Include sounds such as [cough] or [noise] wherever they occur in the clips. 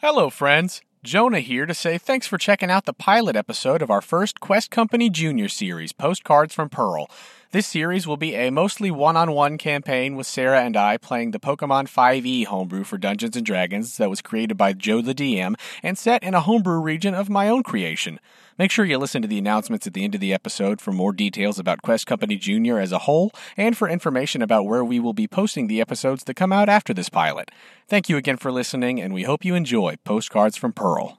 Hello, friends. Jonah here to say thanks for checking out the pilot episode of our first Quest Company Junior series, Postcards from Pearl. This series will be a mostly one on one campaign with Sarah and I playing the Pokemon 5e homebrew for Dungeons and Dragons that was created by Joe the DM and set in a homebrew region of my own creation. Make sure you listen to the announcements at the end of the episode for more details about Quest Company Junior as a whole and for information about where we will be posting the episodes that come out after this pilot. Thank you again for listening, and we hope you enjoy Postcards from Pearl.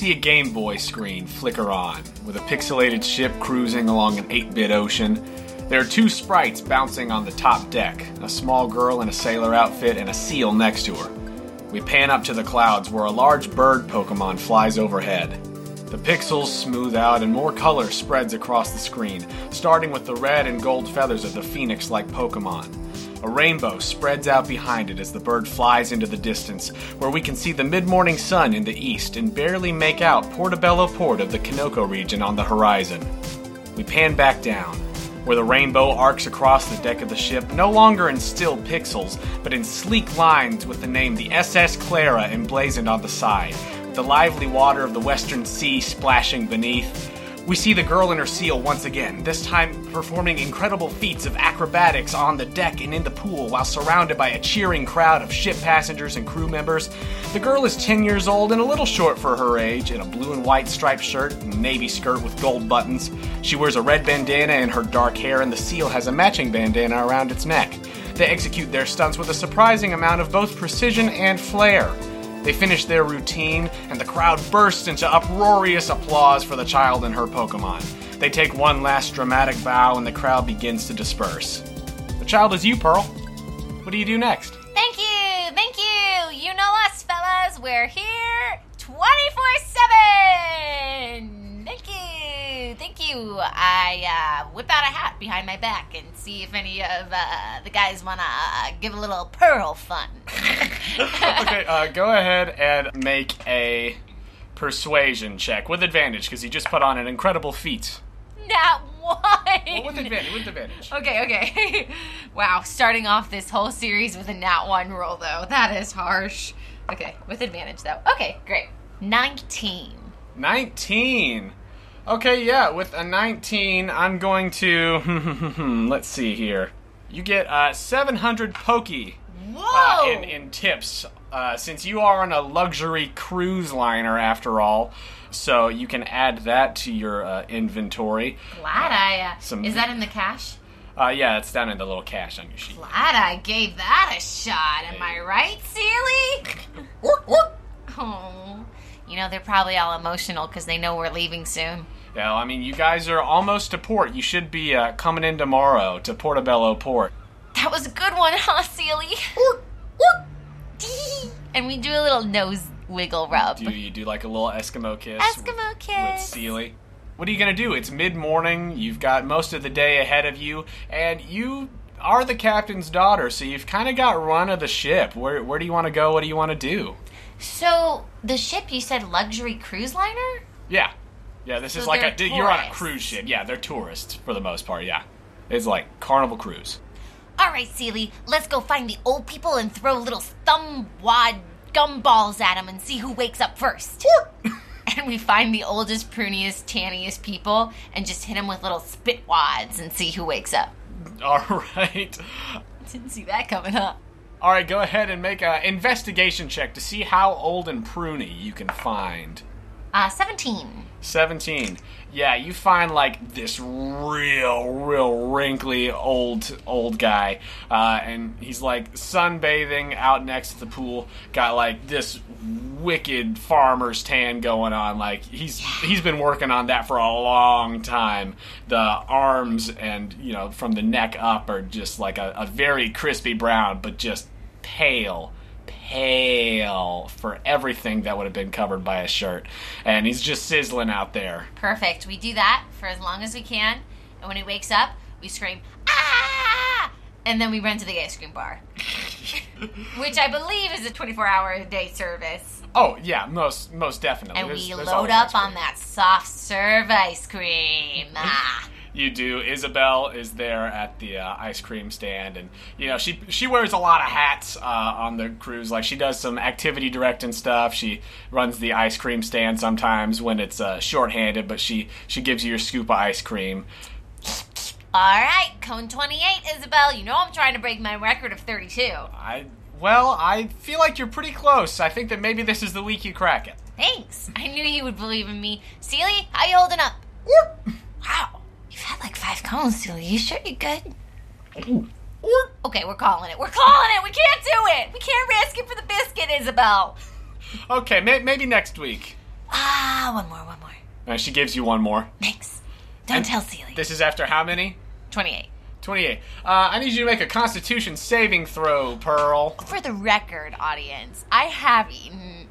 See a Game Boy screen flicker on, with a pixelated ship cruising along an 8 bit ocean. There are two sprites bouncing on the top deck a small girl in a sailor outfit and a seal next to her. We pan up to the clouds where a large bird Pokemon flies overhead. The pixels smooth out and more color spreads across the screen, starting with the red and gold feathers of the phoenix like Pokemon. A rainbow spreads out behind it as the bird flies into the distance, where we can see the mid morning sun in the east and barely make out Portobello Port of the Kinoko region on the horizon. We pan back down, where the rainbow arcs across the deck of the ship, no longer in still pixels, but in sleek lines with the name the SS Clara emblazoned on the side, the lively water of the western sea splashing beneath. We see the girl and her seal once again, this time performing incredible feats of acrobatics on the deck and in the pool while surrounded by a cheering crowd of ship passengers and crew members. The girl is 10 years old and a little short for her age, in a blue and white striped shirt and navy skirt with gold buttons. She wears a red bandana in her dark hair, and the seal has a matching bandana around its neck. They execute their stunts with a surprising amount of both precision and flair. They finish their routine, and the crowd bursts into uproarious applause for the child and her Pokemon. They take one last dramatic bow, and the crowd begins to disperse. The child is you, Pearl. What do you do next? Thank you, thank you. You know us, fellas. We're here 24 7. Thank you, thank you. I uh, whip out a hat behind my back and see if any of uh, the guys want to uh, give a little pearl fun. [laughs] okay, uh, go ahead and make a persuasion check with advantage because you just put on an incredible feat. Not one. Well, with advantage, with advantage. Okay, okay. [laughs] wow, starting off this whole series with a nat one roll, though. That is harsh. Okay, with advantage, though. Okay, great. 19. 19. Okay, yeah, with a 19, I'm going to. [laughs] let's see here. You get uh, 700 Poke Whoa! uh, in, in tips, uh, since you are on a luxury cruise liner after all. So you can add that to your uh, inventory. Glad I. Uh, some- is that in the cash? Uh, yeah, it's down in the little cache on your sheet. Glad I gave that a shot. Am I right, Sealy? oh, you know they're probably all emotional because they know we're leaving soon. Yeah, I mean, you guys are almost to port. You should be uh, coming in tomorrow to Portobello Port. That was a good one, huh, Sealy? [laughs] and we do a little nose wiggle rub. Do you do like a little Eskimo kiss? Eskimo with, kiss. With Sealy. What are you gonna do? It's mid morning. You've got most of the day ahead of you, and you are the captain's daughter, so you've kind of got run of the ship. Where where do you want to go? What do you want to do? So the ship you said luxury cruise liner? Yeah, yeah. This is like a they're you're on a cruise ship. Yeah, they're tourists for the most part. Yeah, it's like Carnival Cruise. All right, Sealy, let's go find the old people and throw little thumb wad gumballs at them and see who wakes up first. [laughs] [laughs] and we find the oldest, pruniest, tanniest people and just hit them with little spit wads and see who wakes up. All right. [laughs] Didn't see that coming up. All right, go ahead and make an investigation check to see how old and pruny you can find. Uh, 17. 17. Yeah, you find like this real, real wrinkly old, old guy. Uh, and he's like sunbathing out next to the pool. Got like this wicked farmer's tan going on. Like he's he's been working on that for a long time. The arms and you know from the neck up are just like a, a very crispy brown, but just pale, pale for everything that would have been covered by a shirt. And he's just sizzling out there. Perfect. We do that for as long as we can, and when he wakes up, we scream ah, and then we run to the ice cream bar, [laughs] which I believe is a 24-hour a day service. Oh, yeah, most most definitely. And There's- we there's load up on that soft serve ice cream. Ah. You do. Isabel is there at the uh, ice cream stand, and you know she she wears a lot of hats uh, on the cruise. Like she does some activity directing stuff. She runs the ice cream stand sometimes when it's uh, shorthanded, but she she gives you your scoop of ice cream. All right, cone 28, Isabel. You know I'm trying to break my record of 32. I well, I feel like you're pretty close. I think that maybe this is the week you crack it. Thanks. I knew you would believe in me. Sealy, how you holding up? Wow. You've had like five cones, Sealy. You sure you're good? Okay, we're calling it. We're calling it. We can't do it. We can't risk it for the biscuit, Isabel. Okay, may, maybe next week. Ah, one more, one more. Uh, she gives you one more. Thanks. Don't And tell Celia. This is after how many? 28. 28. Uh, I need you to make a constitution saving throw, Pearl. For the record, audience, I have eaten,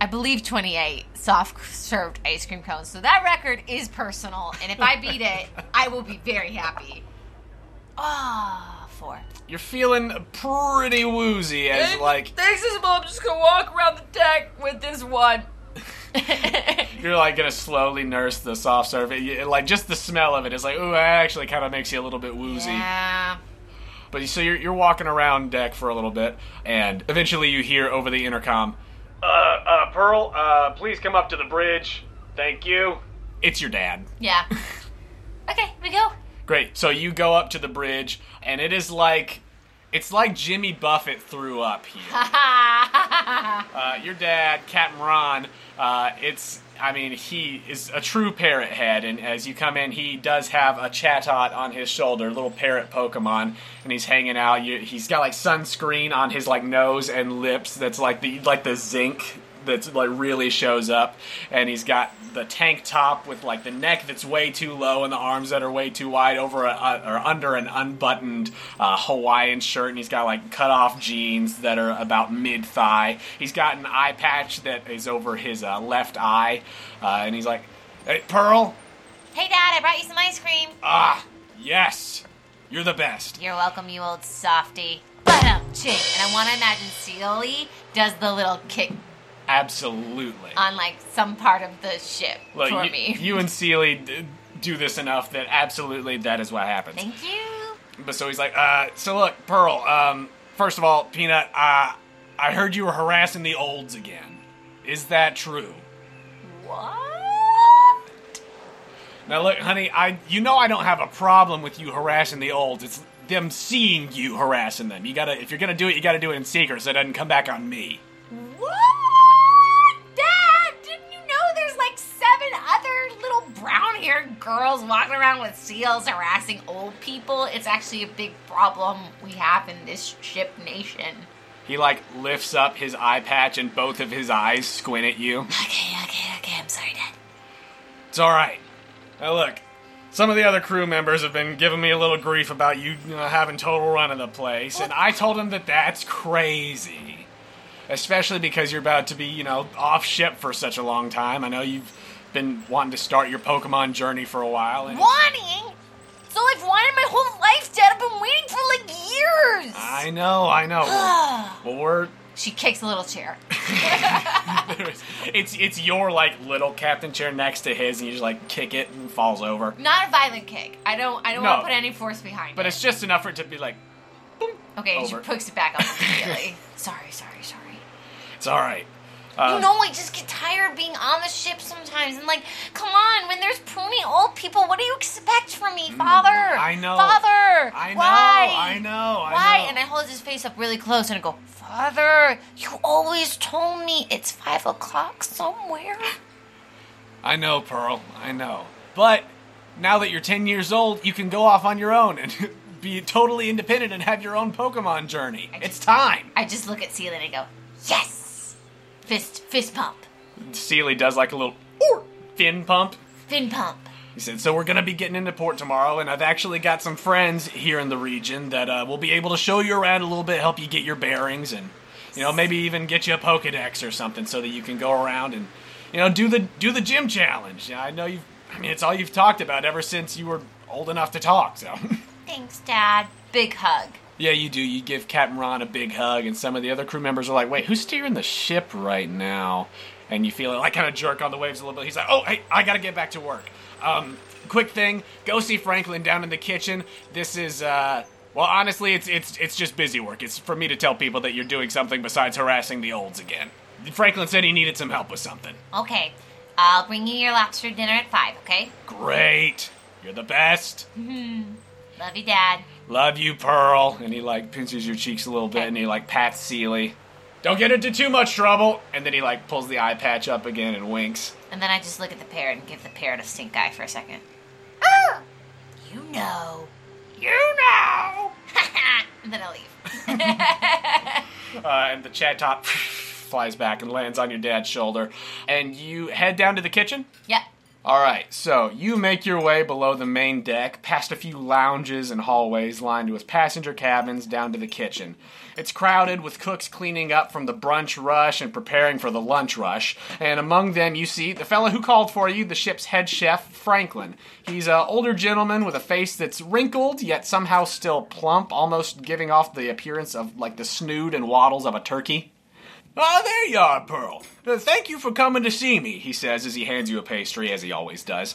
I believe, 28 soft served ice cream cones. So that record is personal. And if I beat it, I will be very happy. Ah, four. You're feeling pretty woozy as like Thanks, Isabel. I'm just gonna walk around the deck with this one. [laughs] you're like gonna slowly nurse the soft serve. It- it- like just the smell of it is like, ooh, that actually kind of makes you a little bit woozy. yeah. But so you're you're walking around deck for a little bit, and eventually you hear over the intercom, "Uh, uh, Pearl, uh, please come up to the bridge. Thank you." It's your dad. Yeah. [laughs] okay, we go. Great. So you go up to the bridge, and it is like. It's like Jimmy Buffett threw up here. [laughs] Uh, your dad, Captain Ron, uh, it's, I mean, he is a true parrot head, and as you come in, he does have a Chatot on his shoulder, little parrot Pokemon, and he's hanging out. You, he's got like sunscreen on his like nose and lips. That's like the like the zinc that's like really shows up, and he's got the tank top with like the neck that's way too low and the arms that are way too wide over a, or under an unbuttoned uh, Hawaiian shirt, and he's got like cut off jeans that are about mid thigh. He's got an eye patch that is over his uh, left eye, uh, and he's like, "Hey, Pearl, hey, Dad, I brought you some ice cream. ah, yes, you're the best." You're welcome, you old softy. Ba-dum, ching. And I want to imagine Sealy does the little kick Absolutely. on like some part of the ship Look, for you, me. you and Sealy d- do this enough that absolutely that is what happens. Thank you. But so he's like, uh, so look, Pearl, um, first of all, Peanut, uh, I heard you were harassing the olds again. Is that true? What? Now look, honey, I you know I don't have a problem with you harassing the olds. It's them seeing you harassing them. You gotta if you're gonna do it, you gotta do it in secret so it doesn't come back on me. Brown haired girls walking around with seals harassing old people? It's actually a big problem we have in this ship nation. He like lifts up his eye patch and both of his eyes squint at you. Okay, okay, okay. I'm sorry, Dad. It's all right. Now look, some of the other crew members have been giving me a little grief about you, you know, having total run of the place, and I told them that that's crazy. Especially because you're about to be, you know, off ship for such a long time. I know you've been wanting to start your Pokemon journey for a while. And Wanting? It's all I've wanted my whole life, Dad. I've been waiting for like years. I know, I know. [sighs] well, we're she kicks a little chair. [laughs] it's it's your like little captain chair next to his, and you just like kick it and falls over. Not a violent kick. I don't. I don't No. want to put any force behind But it. But it's just enough for it to be like, okay. over. She pokes it back up [laughs] immediately. sorry, sorry, sorry. it's all right. Uh, you know, I just get tired of being on the ship sometimes. And like, come on, when there's pruny old people, what do you expect from me, Father? Mm, I know. Father. I know, Why? I know, I Why? know. And I hold his face up really close and I go, Father, you always told me it's five o'clock somewhere. I know, Pearl. I know. But now that you're 10 years old, you can go off on your own and [laughs] be totally independent and have your own Pokemon journey. It's time. I just look at Celia and I go, yes, fist, fist pump, Sealy does like a little fin pump. fin pump. He said, So we're going to be getting into port tomorrow, and I've actually got some friends here in the region that uh, will be able to show you around a little bit, help you get your bearings, and You know, maybe even get you a Pokedex or something so that you can go around and, you know, do the do the gym challenge. I know you've. I mean, it's all you've talked about ever since you were old enough to talk. So. [laughs] Thanks, Dad. Big hug. Yeah, you do. You give Captain Ron a big hug, and some of the other crew members are like, "Wait, who's steering the ship right now?" And you feel it like kind of jerk on the waves a little bit. He's like, "Oh, hey, I gotta get back to work." Um, quick thing, go see Franklin down in the kitchen. This is, uh, well, honestly, it's it's it's just busy work. It's for me to tell people that you're doing something besides harassing the olds again. Franklin said he needed some help with something. Okay, I'll bring you your lobster dinner at five. Okay. Great, you're the best. Love you, Dad. Love you, Pearl. And he like pinches your cheeks a little bit and he like pats Sealy. Don't get into too much trouble. And then he like pulls the eye patch up again and winks. And then I just look at the parrot and give the parrot a stink eye for a second. You know. You know. [laughs] and then I leave. [laughs] [laughs] Uh, and the Chatot flies back and lands on your dad's shoulder. And you head down to the kitchen. Yep. All right, so you make your way below the main deck, past a few lounges and hallways lined with passenger cabins, down to the kitchen. It's crowded with cooks cleaning up from the brunch rush and preparing for the lunch rush. And among them, you see the fellow who called for you, the ship's head chef, Franklin. He's an older gentleman with a face that's wrinkled, yet somehow still plump, almost giving off the appearance of like the snood and waddles of a turkey. Ah, there you are, Pearl. Uh, thank you for coming to see me, he says as he hands you a pastry, as he always does.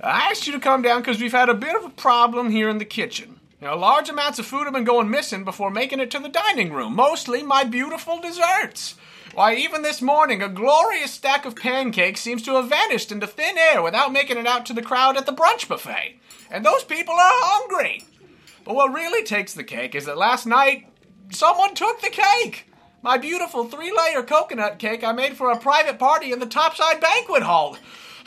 I asked you to come down because we've had a bit of a problem here in the kitchen. Know, large amounts of food have been going missing before making it to the dining room, mostly my beautiful desserts. Why, even this morning, a glorious stack of pancakes seems to have vanished into thin air without making it out to the crowd at the brunch buffet. And those people are hungry. But what really takes the cake is that last night, someone took the cake. My beautiful three layer coconut cake I made for a private party in the topside banquet hall. [sighs]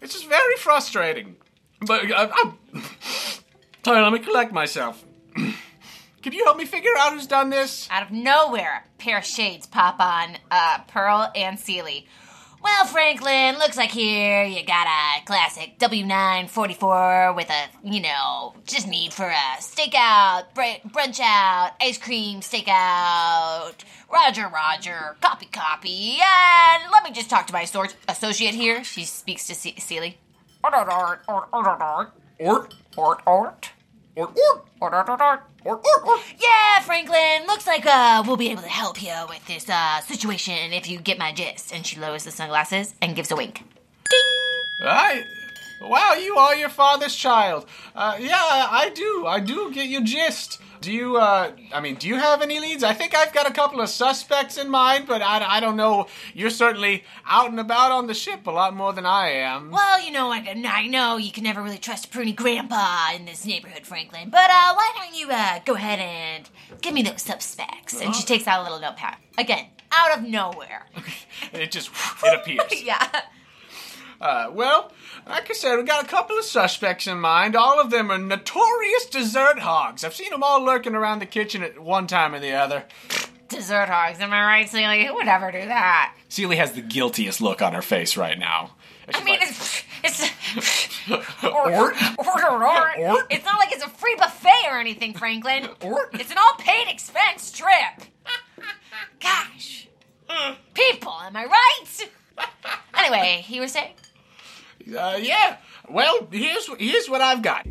It's just very frustrating. But uh, I'm. Sorry, let me collect myself. [clears throat] Can you help me figure out who's done this? Out of nowhere, a pair of shades pop on uh, Pearl and Sealy. Well, Franklin, looks like here you got a classic W944 with a, you know, just need for a stakeout, br- brunch out, ice cream stakeout, Roger, Roger, copy, copy, and let me just talk to my associ- associate here. She speaks to Se- Sealy. Ort, ort, ort, ort, Ort, ort, ort. ort, Yeah, Franklin, looks like uh, we'll be able to help you with this uh, situation if you get my gist. And she lowers the sunglasses and gives a wink. I. Wow, you are your father's child. Uh, yeah, I do. I do get your gist. Do you, uh, I mean, do you have any leads? I think I've got a couple of suspects in mind, but I, I don't know. You're certainly out and about on the ship a lot more than I am. Well, you know, I, I know you can never really trust a pruny grandpa in this neighborhood, Franklin. But uh, why don't you uh, go ahead and give me those suspects? And she takes out a little notepad. Again, out of nowhere. [laughs] It just, it appears. [laughs] yeah. Uh, well, like I said, we got a couple of suspects in mind. All of them are notorious dessert hogs. I've seen them all lurking around the kitchen at one time or the other. Dessert hogs, am I right, Sealy? Who would ever do that? Sealy has the guiltiest look on her face right now. I mean, it's it's [laughs] Ort? Ort, ort, ort. [laughs] Ort? It's not like it's a free buffet or anything, Franklin. Ort? It's an all paid expense trip. Gosh, people, am I right? Anyway, you were saying? Uh, yeah. Well, here's here's what I've got.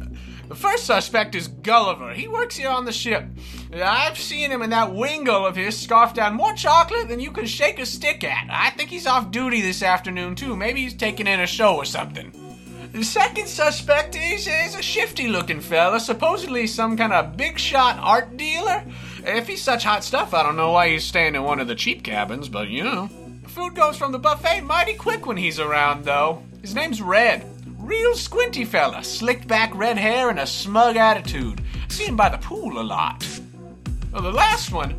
The first suspect is Gulliver. He works here on the ship. I've seen him in that Wingull of his scarf down more chocolate than you can shake a stick at. I think he's off duty this afternoon too. Maybe he's taking in a show or something. The second suspect is, is a shifty looking fella, supposedly some kind of big shot art dealer. If he's such hot stuff, I don't know why he's staying in one of the cheap cabins, but you know. Food goes from the buffet mighty quick when he's around, though. His name's Red. Real squinty fella, slicked back red hair and a smug attitude. See him by the pool a lot. Well, the last one,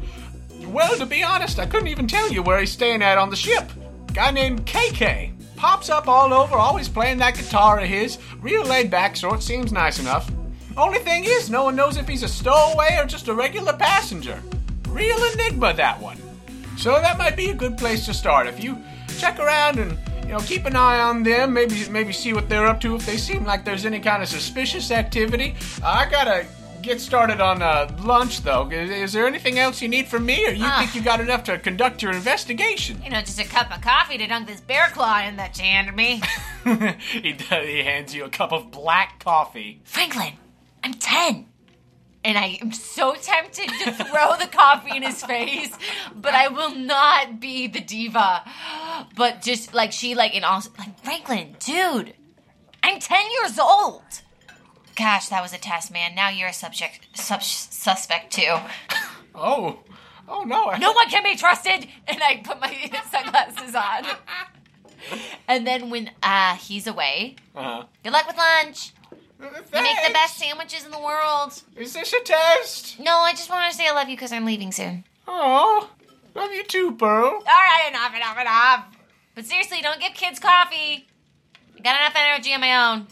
well, to be honest, I couldn't even tell you where he's staying at on the ship. Guy named KK. Pops up all over, always playing that guitar of his. Real laid back sort, seems nice enough. Only thing is, no one knows if he's a stowaway or just a regular passenger. Real enigma, that one. So that might be a good place to start. If you check around and you know keep an eye on them, maybe maybe see what they're up to. If they seem like there's any kind of suspicious activity, I gotta get started on uh, lunch, though. Is, is there anything else you need from me, or you Ah. think you got enough to conduct your investigation? You know, just a cup of coffee to dunk this bear claw in that you handed me. [laughs] he, does, he hands you a cup of black coffee. Franklin, I'm 10. And I am so tempted to throw the coffee in his face, but I will not be the diva. But just like she, like, in all, like, Franklin, dude, I'm 10 years old. Gosh, that was a test, man. Now you're a subject, sub, suspect too. Oh, oh no! I No one can be trusted. And I put my [laughs] sunglasses on. And then when uh, he's away, Uh-huh. good luck with lunch. You make the best sandwiches in the world. Is this a test? No, I just want to say I love you because I'm leaving soon. Oh, love you too, Pearl. All right, enough, enough, enough. But seriously, don't give kids coffee. I got enough energy on my own.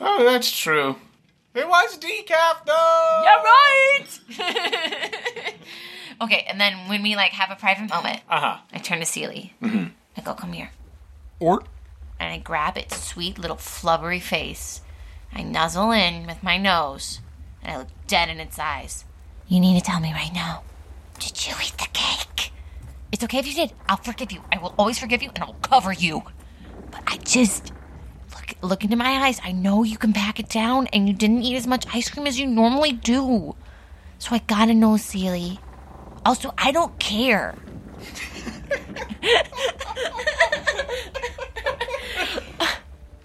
Oh, that's true. It was decaf, though. You're right. [laughs] okay, and then when we like have a private moment, Uh huh. I turn to Sealy. Mm-hmm. I go, "Come here," Or and I grab its sweet little flubbery face. I nuzzle in with my nose, and I look dead in its eyes. You need to tell me right now. Did you eat the cake? It's okay if you did. I'll forgive you. I will always forgive you, and I'll cover you. But I just look look into my eyes. I know you can pack it down, and you didn't eat as much ice cream as you normally do. So I gotta know, Sealy. Also, I don't care.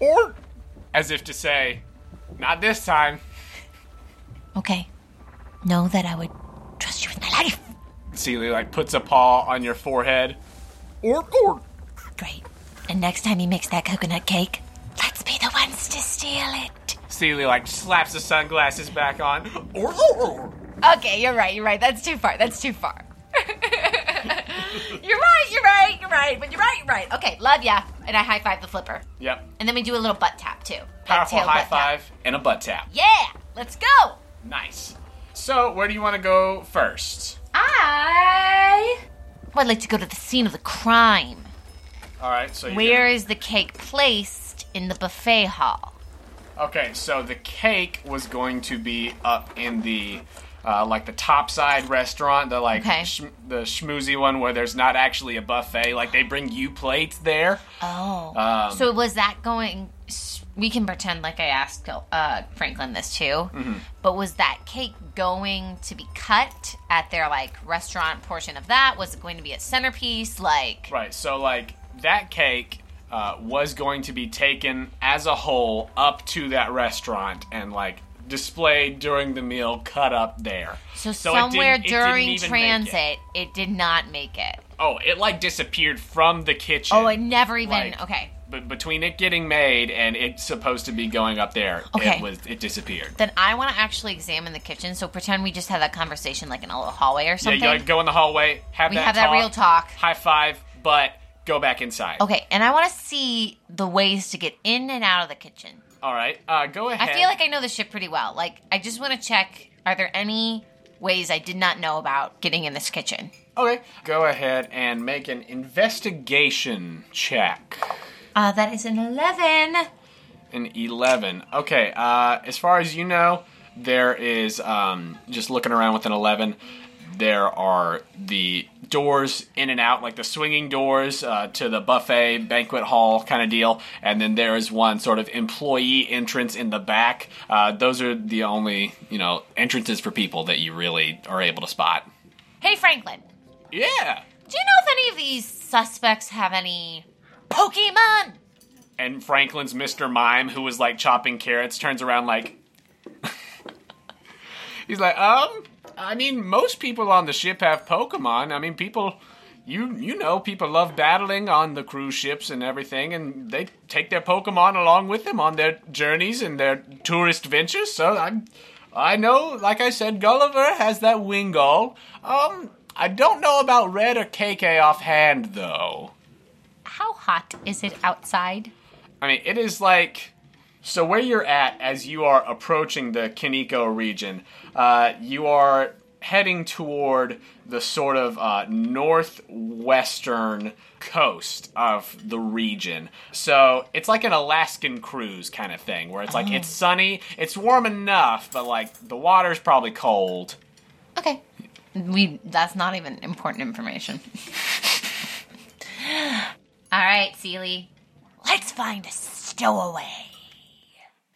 [laughs] or, as if to say, not this time. Okay. Know that I would trust you with my life. Celia like puts a paw on your forehead. Or or. Great. And next time he makes that coconut cake, let's be the ones to steal it. Celia like slaps the sunglasses back on. Or or. or. Okay, you're right, you're right. That's too far. That's too far. [laughs] [laughs] you're right, you're right, you're right. But you're right, you're right. Okay, love ya. And I high five the flipper. Yep. And then we do a little butt tap too. Powerful tail, high butt tap. five and a butt tap. Yeah, let's go. Nice. So, where do you want to go first? I would like to go to the scene of the crime. All right. So you're Where is the cake placed in the buffet hall? Okay, so the cake was going to be up in the uh, like the topside restaurant, the like Okay. sh- the schmoozy one where there's not actually a buffet. Like they bring you plates there. Oh. Um, so was that going? We can pretend like I asked uh, Franklin this too. Mm-hmm. But was that cake going to be cut at their like restaurant portion of that? Was it going to be a centerpiece? Like, Right. So like that cake uh, was going to be taken as a whole up to that restaurant and like displayed during the meal, cut up there. so, it somewhere during make it. transit, it. did not make it. Oh, it like disappeared from the kitchen. Oh, it never even. Like, okay. But between it getting made and it supposed to be going up there, Okay. it was it disappeared. Then I want to actually examine the kitchen. So pretend we just had that conversation like in a little hallway or something. Yeah, you like, go in the hallway, have We that have that real talk. high five, but go back inside. okay, and I want to see the ways to get in and out of the kitchen. All right, uh, go ahead. I feel like I know the ship pretty well. Like, I just want to check are there any ways I did not know about getting in this kitchen? okay, go ahead and make an investigation check. Uh, that is an 11. An eleven. Okay, uh, as far as you know, there is um, just looking around with an eleven. There are the doors in and out, like the swinging doors uh, to the buffet banquet hall kind of deal, and then there is one sort of employee entrance in the back. Uh, those are the only you know entrances for people that you really are able to spot. Hey, Franklin, Yeah. do you know if any of these suspects have any Pokemon? And Franklin's Mr. Mime, who was like chopping carrots, turns around like. [laughs] He's like, um, I mean, most people on the ship have Pokemon. I mean, people, you you know, people love battling on the cruise ships and everything, and they take their Pokemon along with them on their journeys and their tourist ventures. So I, I know, like I said, Gulliver has that Wingull. Um, I don't know about Red or KK offhand, though. How hot is it outside? I mean, it is like so where you're at as you are approaching the Kinoko region. Uh, you are heading toward the sort of uh, northwestern coast of the region. So it's like an Alaskan cruise kind of thing, where it's like it's sunny, it's warm enough, but like the water's probably cold. Okay. We that's not even important information. [laughs] All right, Sealy. Let's find a stowaway.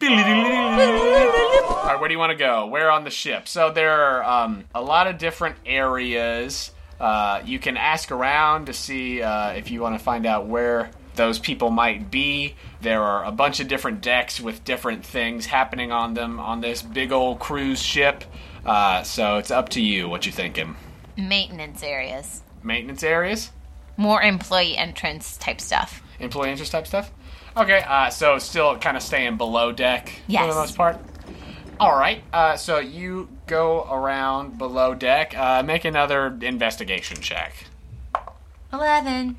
All right, where do you want to go? Where on the ship? So there are um, a lot of different areas. Uh, you can ask around to see uh, if you want to find out where those people might be. There are a bunch of different decks with different things happening on them on this big old cruise ship. Uh, so it's up to you. What you thinking? Maintenance areas. Maintenance areas, More employee entrance type stuff. employee entrance type stuff. Okay, uh, so still kind of staying below deck for the most part. All right, uh, so you go around below deck. Uh, make another investigation check. 11.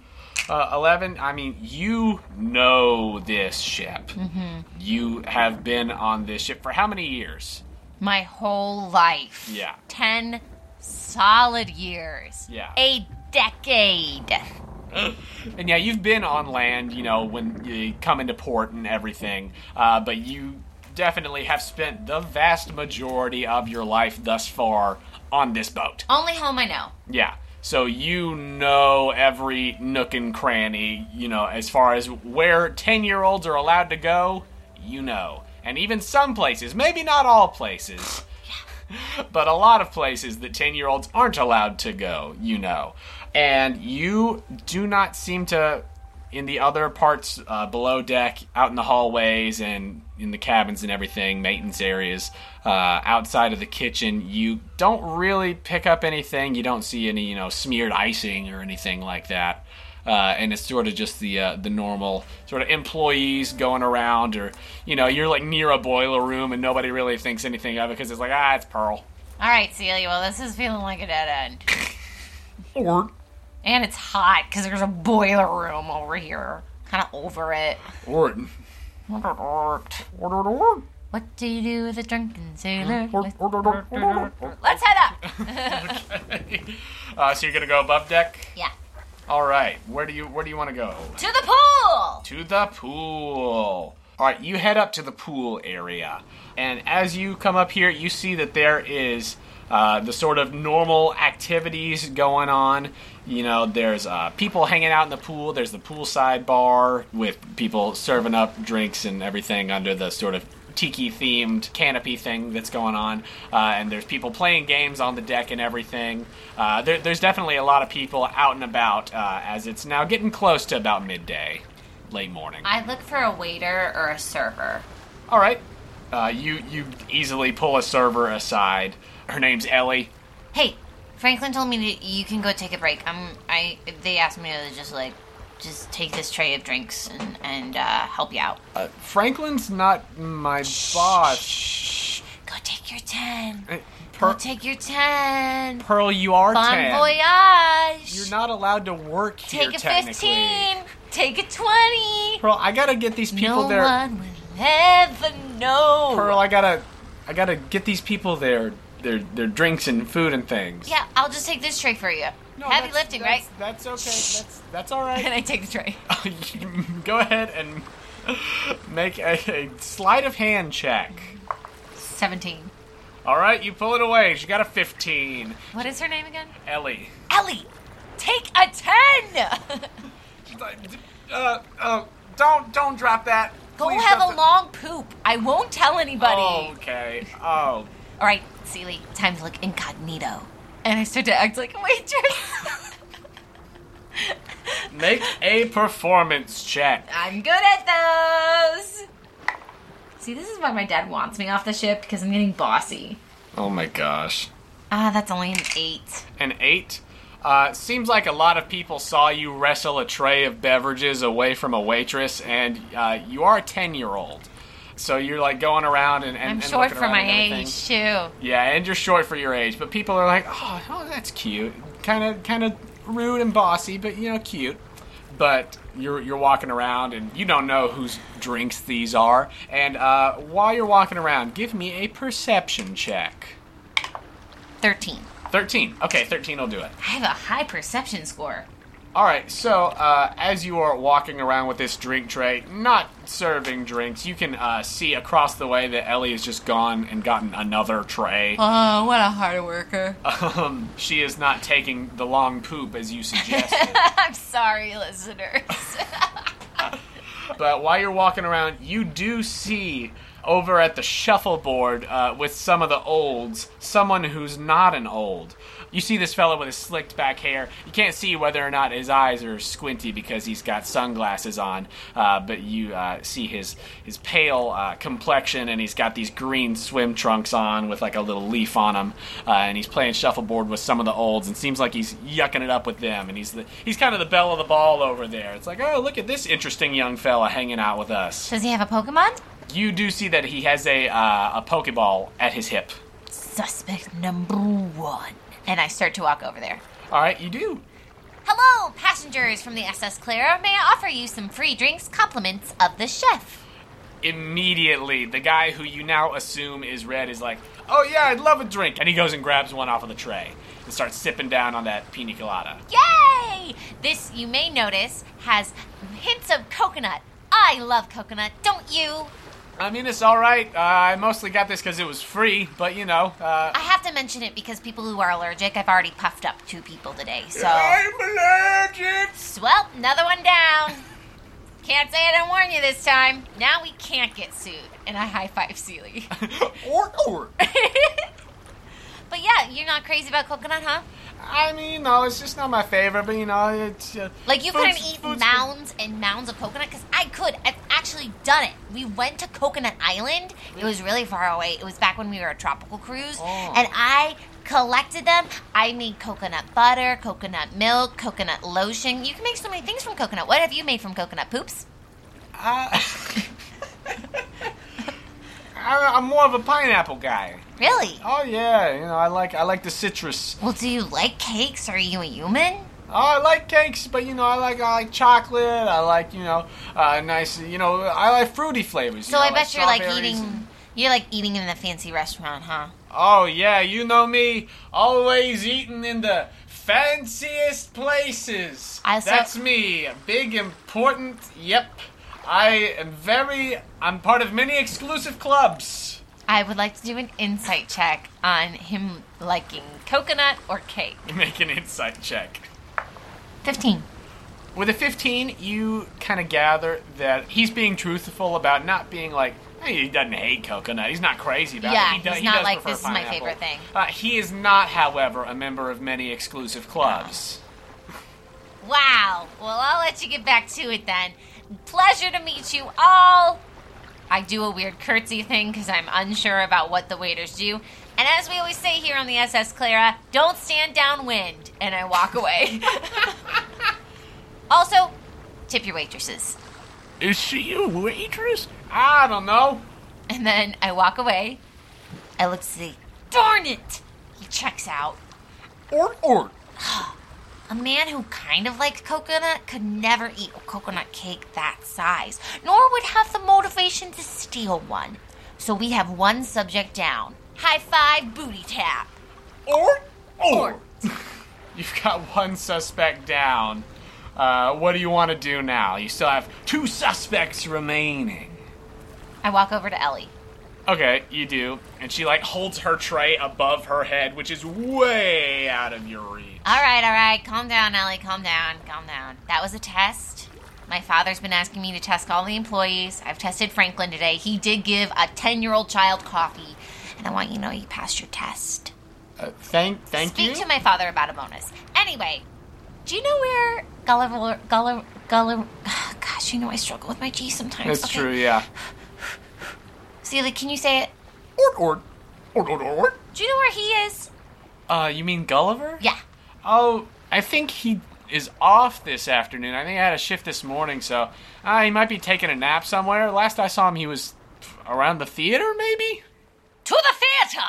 Uh, Eleven. I mean, you know this ship. Mm-hmm. You have been on this ship for how many years? My whole life. Yeah. 10 solid years. Yeah. A decade. [laughs] And yeah, you've been on land, you know, when you come into port and everything, uh, but you definitely have spent the vast majority of your life thus far on this boat. Only home I know. Yeah. So you know every nook and cranny, you know, as far as where 10 year olds are allowed to go, you know. And even some places, maybe not all places, [laughs] but a lot of places that 10 year olds aren't allowed to go, you know. And you do not seem to, in the other parts uh, below deck, out in the hallways and in the cabins and everything, maintenance areas, uh, outside of the kitchen, you don't really pick up anything. You don't see any, you know, smeared icing or anything like that. Uh, and it's sort of just the uh, the normal sort of employees going around, or you know, you're like near a boiler room and nobody really thinks anything of it because it's like ah, it's Pearl. All right, Celia. Well, this is feeling like a dead end. Or And it's hot because there's a boiler room over here. Kind of over it. or [laughs] What do you do with a drunken sailor? Let's head up. [laughs] uh, so you're gonna go above deck. Yeah. All right, where do you where do you want to go? To the pool. To the pool. All right, you head up to the pool area, and as you come up here, you see that there is uh, the sort of normal activities going on. You know, there's uh, people hanging out in the pool. There's the poolside bar with people serving up drinks and everything under the sort of tiki themed canopy thing that's going on. Uh, and there's people playing games on the deck and everything. Uh, there, there's definitely a lot of people out and about uh, as it's now getting close to about midday, late morning. I look for a waiter or a server. All right. Uh, you you easily pull a server aside. Her name's Ellie. Hey, Franklin told me that you can go take a break. I'm. I. They asked me to just like, just take this tray of drinks and and uh, help you out. Uh, Franklin's not my boss. Shh, Go take your ten. Uh, Go take your ten. Pearl, you are Bon 10. voyage. You're not allowed to work here, Take a fifteen. Take a twenty. Pearl, I gotta get these people no there. one will ever know. Pearl, I gotta, I gotta get these people their their their drinks and food and things. Yeah, I'll just take this tray for you. No, Heavy that's- lifting, that's- right? That's okay. That's that's all [laughs] And. I take the tray. [laughs] Go ahead and make a, a sleight of hand check. Seventeen. All right, you pull it away. She got a 15. What is her name again? Ellie. Ellie. Take a ten. [laughs] Uh, uh, don't don't drop that. Go Please have don't a long poop. I won't tell anybody. Okay. Oh. All right, Sealy, time to look incognito. And I start to act like a waitress. [laughs] Make a performance check. I'm good at those. See, this is why my dad wants me off the ship because I'm getting bossy. Oh my gosh. Ah, that's only an eight. An eight. Uh, seems like a lot of people saw you wrestle a tray of beverages away from a waitress, and uh, you are a ten-year-old. So you're like going around and, and I'm and short for my age too. Yeah, and you're short for your age, but people are like, "Oh, oh that's cute." Kind of kind of rude and bossy, but you know, cute. But you're you're walking around and you don't know whose drinks these are. And uh, while you're walking around, give me a perception check. Thirteen. 13. Okay, 13 will do it. I have a high perception score. All right, so uh, as you are walking around with this drink tray, not serving drinks, you can uh, see across the way that Ellie has just gone and gotten another tray. Oh, what a hard worker. [laughs] Um, she is not taking the long poop as you suggested. [laughs] I'm sorry, listeners. [laughs] but while you're walking around, you do see over at the shuffleboard uh, with some of the olds someone who's not an old. You see this fellow with his slicked back hair. You can't see whether or not his eyes are squinty because he's got sunglasses on, uh, but you uh, see his his pale uh, complexion and he's got these green swim trunks on with like a little leaf on them, uh, and he's playing shuffleboard with some of the olds and seems like he's yucking it up with them. And he's the he's kind of the belle of the ball over there. It's like, oh, look at this interesting young fella hanging out with us. Does he have a Pokemon? You do see that he has a uh, a Pokeball at his hip. Suspect number one. And I start to walk over there. All right, you do. Hello, passengers from the SS Clara. May I offer you some free drinks, compliments of the chef? Immediately, the guy who you now assume is red is like, "Oh yeah, I'd love a drink," and he goes and grabs one off of the tray and starts sipping down on that pina colada. Yay! This, you may notice, has hints of coconut. I love coconut, don't you? I mean, it's all right. Uh, I mostly got this because it was free, but you know. Uh, I have to mention it because people who are allergic, I've already puffed up two people today, so. I'm allergic. Well, another one down. Can't say I didn't warn you this time. Now we can't get sued. And I high five Sealy. [laughs] or or. [laughs] but yeah, you're not crazy about coconut, huh? I mean, no, it's just not my favorite, but you know, it's uh, Like you couldn't eat mounds and mounds of coconut because I could. I've actually done it. We went to Coconut Island. It was really far away. It was back when we were a tropical cruise, Oh. and I collected them. I made coconut butter, coconut milk, coconut lotion. You can make so many things from coconut. What have you made from coconut poops? Uh, [laughs] [laughs] I- I'm more of a pineapple guy. Really? Oh yeah, you know, I like I like the citrus. Well, do you like cakes? Are you a human? Oh, I like cakes, but you know, I like I like chocolate. I like you know, uh, nice. You know, I like fruity flavors. you So know, I bet you're like eating. and- You're like eating in the fancy restaurant, huh? Oh yeah, you know me, always eating in the fanciest places. I saw- That's me, big important. Yep, I am very. I'm part of many exclusive clubs. I would like to do an insight check on him liking coconut or cake. [laughs] Make an insight check. 15. With a 15, you kind of gather that he's being truthful about not being like, hey, he doesn't hate coconut. He's not crazy about Yeah, it. He do- he's not does like, "This is my favorite thing. Uh, he is not, however, a member of many exclusive clubs. Wow. Well, I'll let you get back to it then. Pleasure to meet you all. I do a weird curtsy thing because I'm unsure about what the waiters do. And as we always say here on the SS Clara, don't stand downwind. And I walk away. [laughs] also, tip your waitresses. Is she a waitress? I don't know. And then I walk away. I look to see. Darn it! He checks out. Or, or. [sighs] A man who kind of likes coconut could never eat a coconut cake that size, nor would have the motivation to steal one. So we have one subject down. High five, booty tap. Or, Or. [laughs] You've got one suspect down. Uh, what do you want to do now? You still have two suspects remaining. I walk over to Ellie. Okay, you do. And she like holds her tray above her head, which is way out of your reach. All right, all right, calm down, Ellie, calm down, calm down. That was a test. My father's been asking me to test all the employees. I've tested Franklin today. He did give a 10 year old child coffee. And I want you to know you passed your test. Uh, thank, thank Speak you. Speak to my father about a bonus. Anyway, do you know where Gulliver, Gulliver, Gulliver, [sighs] gosh, you know I struggle with my G sometimes. That's Okay. true, yeah. Celia, can you say it? Or, or, or, or, or. Do you know where he is? Uh, you mean Gulliver? Yeah. Oh, I think he is off this afternoon. I think I had a shift this morning, so uh, he might be taking a nap somewhere. Last I saw him, he was around the theater, maybe. To the theater!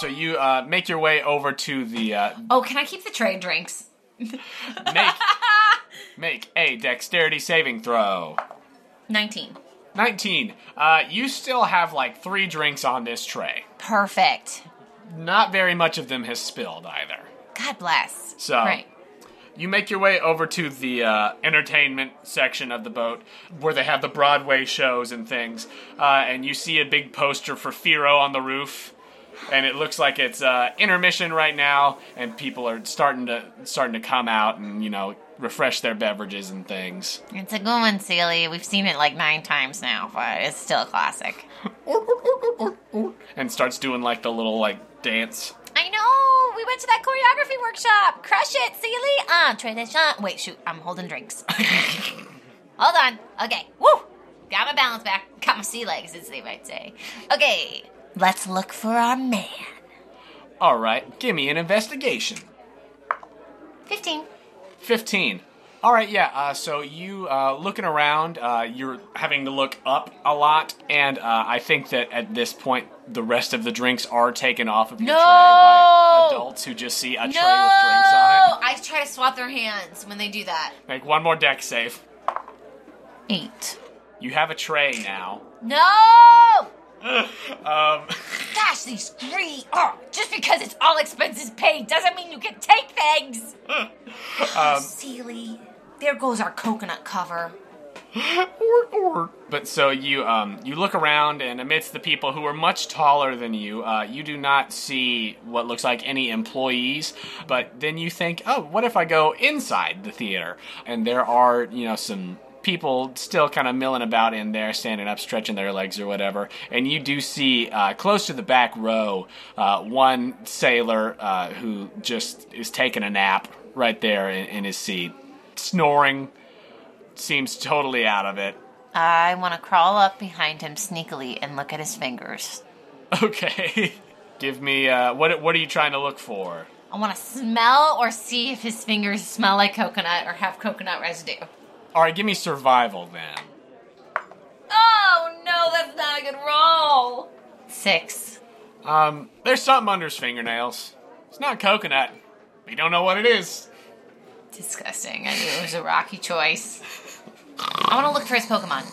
So you uh, make your way over to the uh, Oh, can I keep the trade drinks? make [laughs] make a dexterity saving throw. 19. 19. Uh, you still have like three drinks on this tray. Perfect. Not very much of them has spilled either. God bless. So- right. You make your way over to the uh, entertainment section of the boat where they have the Broadway shows and things, uh, and you see a big poster for Firo on the roof. And it looks like it's uh, intermission right now, and people are starting to starting to come out and you know refresh their beverages and things. It's a good one, Sealy. We've seen it like nine times now, but it's still a classic. [laughs] And starts doing like the little like dance. I know. We went to that choreography workshop. Crush it, Sealy. Ah, that shot. Wait, shoot. I'm holding drinks. [laughs] Hold on. Okay. Woo. Got my balance back. [laughs] Got my sea legs, as they might say. Okay. Let's look for our man. All right, give me an investigation. 15. 15. All right, yeah. Uh, so you uh, looking around, uh, you're having to look up a lot, and uh, I think that at this point the rest of the drinks are taken off of your No! tray by adults who just see a tray with drinks on it. I try to swap their hands when they do that. Make one more dex save. Eight. You have a tray now. No! [laughs] Um, Gosh, these three. Oh, just because it's all expenses paid doesn't mean you can take things. [laughs] um, Sealy, there goes our coconut cover. But so you um, you look around, and amidst the people who are much taller than you, uh, you do not see what looks like any employees. But then you think, oh, what if I go inside the theater? And there are you know some people still kind of milling about in there, standing up, stretching their legs or whatever. And you do see uh, close to the back row uh, one sailor uh, who just is taking a nap right there in, in his seat, snoring. Seems totally out of it. I want to crawl up behind him sneakily and look at his fingers. Okay. [laughs] Give me uh what what are you trying to look for? I want to smell or see if his fingers smell like coconut or have coconut residue. All right, give me survival then. Oh no, that's not a good roll. Six. Um there's something under his fingernails. It's not coconut. We don't know what it is. Disgusting. I knew it was a rocky choice. I want to look for his Pokemon.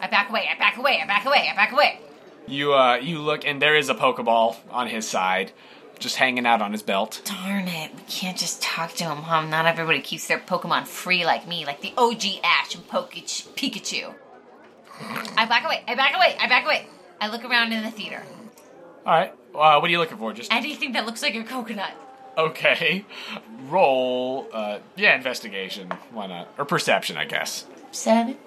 I back away, I back away, I back away, I back away. You uh you look and there is a pokeball on his side just hanging out on his belt. Darn it, we can't just talk to him, huh? Not everybody keeps their Pokemon free like me, like the OG Ash and Pokech- Pikachu. I back away, I back away, I back away. I look around in the theater. All right. Uh, what are you looking for? Just Anything that looks like a coconut. Okay. Roll uh yeah, investigation. Why not? Or perception, I guess. Seven.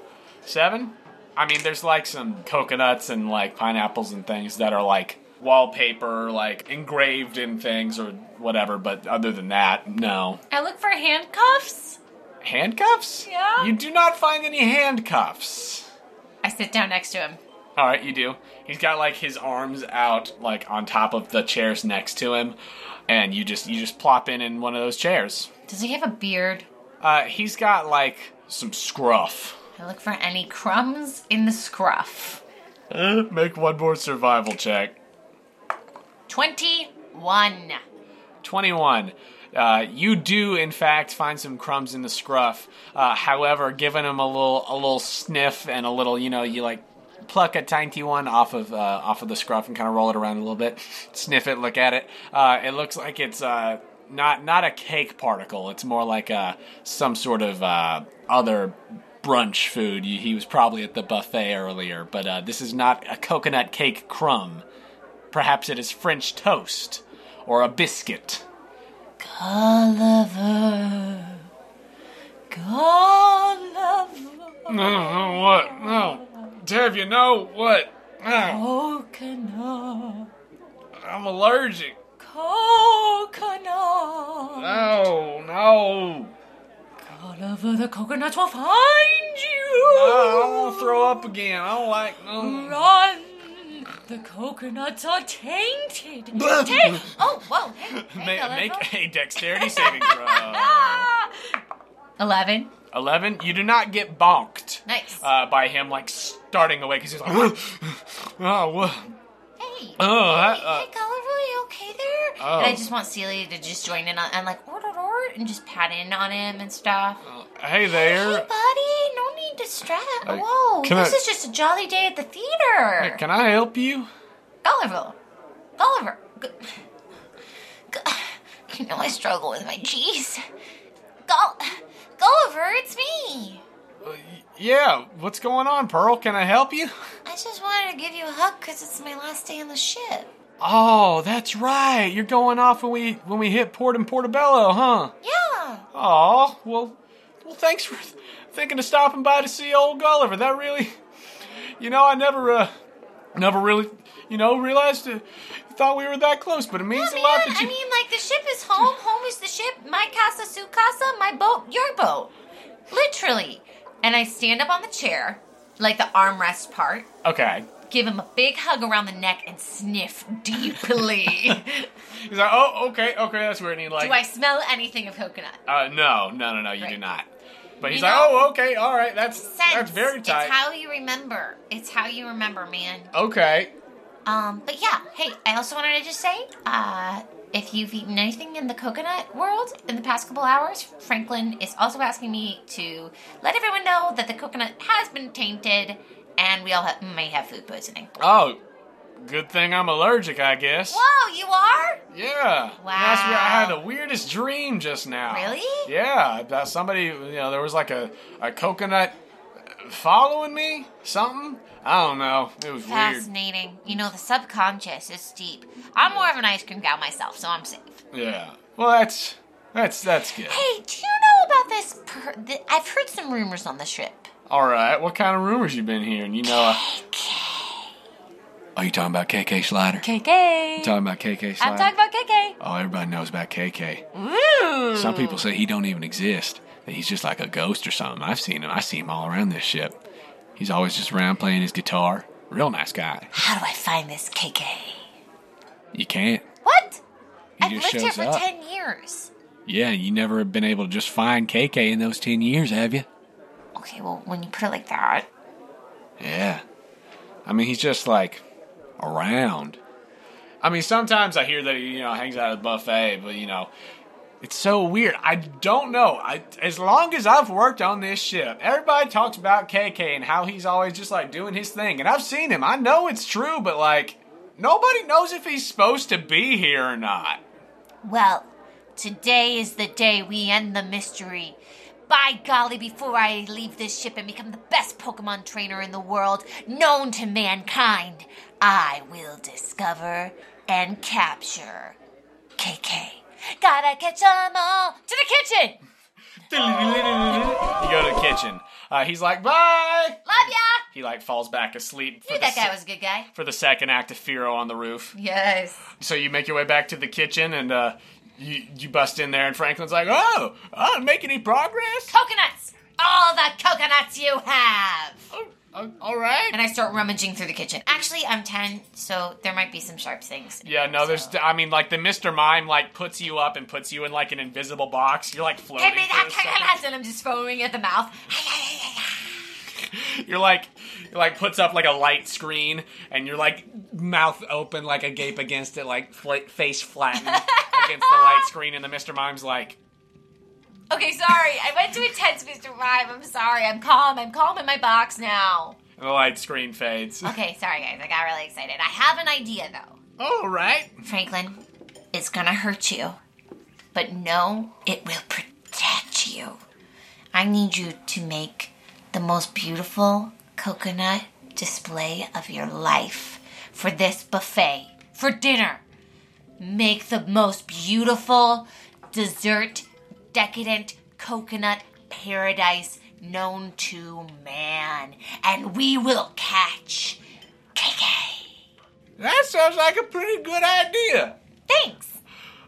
Seven? I mean, there's like some coconuts and like pineapples and things that are like wallpaper, like engraved in things or whatever, but other than that, no. I look for handcuffs. Handcuffs? Yeah. You do not find any handcuffs. I sit down next to him. All right, you do. He's got like his arms out, like on top of the chairs next to him, and you just you just plop in in one of those chairs. Does he have a beard? Uh, he's got like some scruff. I look for any crumbs in the scruff. Uh, make one more survival check. 21. 21. Uh, you do, in fact, find some crumbs in the scruff. Uh, however, giving him a little, a little sniff and a little, you know, you like pluck a tiny one off of, uh, off of the scruff and kind of roll it around a little bit, [laughs] sniff it, look at it. Uh, it looks like it's uh, not, not a cake particle. It's more like uh, some sort of uh, other brunch food. He was probably at the buffet earlier, but uh, this is not a coconut cake crumb. Perhaps it is French toast or a biscuit. Gulliver. Gulliver. No, what? No. Dev, you know what? Coconut. I'm allergic. Coconut. No, no. Gulliver the coconuts will find you. I don't want to throw up again. I don't like. No. Run. The coconuts are tainted. [laughs] Oh, whoa. Hey, hey, [laughs] Ma- make a dexterity saving throw. Ah. [laughs] Eleven. 11. You do not get bonked Nice. uh, by him, like, starting away because he's like, [gasps] [gasps] oh, what? hey. Oh, that, uh, hey, Gulliver, you okay there? Oh. And I just want Sealy to just join in on and like or or or and just pat in on him and stuff. hey Hey, there. Hey, buddy, no need to strap. Hey, Whoa, this I- is just a jolly day at the theater. Can I help you? Gulliver, Gulliver, [laughs] You know I struggle with my G's. Gull- Gulliver, it's me. Yeah, what's going on, Pearl? Can I help you? I just wanted to give you a hug because it's my last day on the ship. Oh, that's right. You're going off when we when we hit Port in Portobello, huh? Yeah. Oh, well, well, thanks for thinking of stopping by to see old Gulliver. That really, you know, I never, uh, never really, you know, realized, uh, thought we were that close. But it means Yeah, a lot man, that you. I mean, like, the ship is home, home is the ship, my casa, su casa, my boat, your boat. Literally. And I stand up on the chair, like the armrest part, okay. give him a big hug around the neck, and sniff deeply. [laughs] He's like, oh, okay, okay, that's weird. And he like, Do I smell anything of coconut? uh, no, no, no, no, you do not. But he's You like, know- oh, okay, all right, that's Sense. that's very tight. It's how you remember. It's how you remember, man. okay. Um, but yeah, hey, I also wanted to just say, uh, if you've eaten anything in the coconut world in the past couple hours, Franklin is also asking me to let everyone know that the coconut has been tainted and we all ha- may have food poisoning. Oh, good thing I'm allergic, I guess. Whoa, you are? Yeah. Wow. That's weird. I had the weirdest dream just now. Really? Yeah. About somebody, you know, there was like a, a coconut following me, something. I don't know. It was weird. Fascinating. You know, the subconscious is deep. I'm more of an ice cream gal myself, so I'm safe. Yeah. Well, that's that's that's good. Hey, do you know about this? Per- th- I've heard some rumors on the ship. All right. What kind of rumors you been hearing? You know. Uh, are you talking about KK Slider? KK. Talking about KK Slider? I'm talking about KK. Oh, everybody knows about KK. Ooh. Some people say he don't even exist. He's just like a ghost or something. I've seen him. I see him all around this ship. He's always just around playing his guitar. Real nice guy. How do I find this KK? You can't. What? He I've lived here for up. 10 years. Yeah, you never have been able to just find KK in those 10 years, have you? Okay, well, when you put it like that, Yeah. I mean, he's just like around. I mean, sometimes I hear that he, you know, hangs out at the buffet, but you know, it's so weird. I don't know. I as long as I've worked on this ship, everybody talks about KK and how he's always just like doing his thing, and I've seen him. I know it's true, but like nobody knows if he's supposed to be here or not. well, today is the day we end the mystery. By golly, before I leave this ship and become the best Pokemon trainer in the world, known to mankind, I will discover and capture KK. Gotta catch 'em all to the kitchen! [laughs] You go to the kitchen. Uh, he's like, "Bye." Love ya! He like falls back asleep for Knew the that guy se- was a good guy. for the second act of Firo on the roof. Yes. So you make your way back to the kitchen and uh, you you bust in there and Franklin's like, "Oh, oh, make any progress?" Coconuts! All the coconuts you have! Oh, all right. And I start rummaging through the kitchen. Actually, I'm 10, so there might be some sharp things. Yeah, no, there's. I mean, like the Mr. Mime like puts you up and puts you in like an invisible box. You're like floating. Give me that a second. coconuts! And I'm just foaming at the mouth. [laughs] You're like, you're like puts up like a light screen and you're like mouth open like a gape against it, like fla- face flattened [laughs] against the light screen, and the Mr. Mime's like, Okay, sorry. I went to intense Mr. Mime. I'm sorry. I'm calm. I'm calm in my box now. the light screen fades. Okay, sorry, guys. I got really excited. I have an idea, though. All right. Franklin, it's gonna hurt you. But no, it will protect you. I need you to make the most beautiful coconut display of your life for this buffet, for dinner. Make the most beautiful dessert, decadent coconut paradise known to man. And we will catch KK. That sounds like a pretty good idea. Thanks.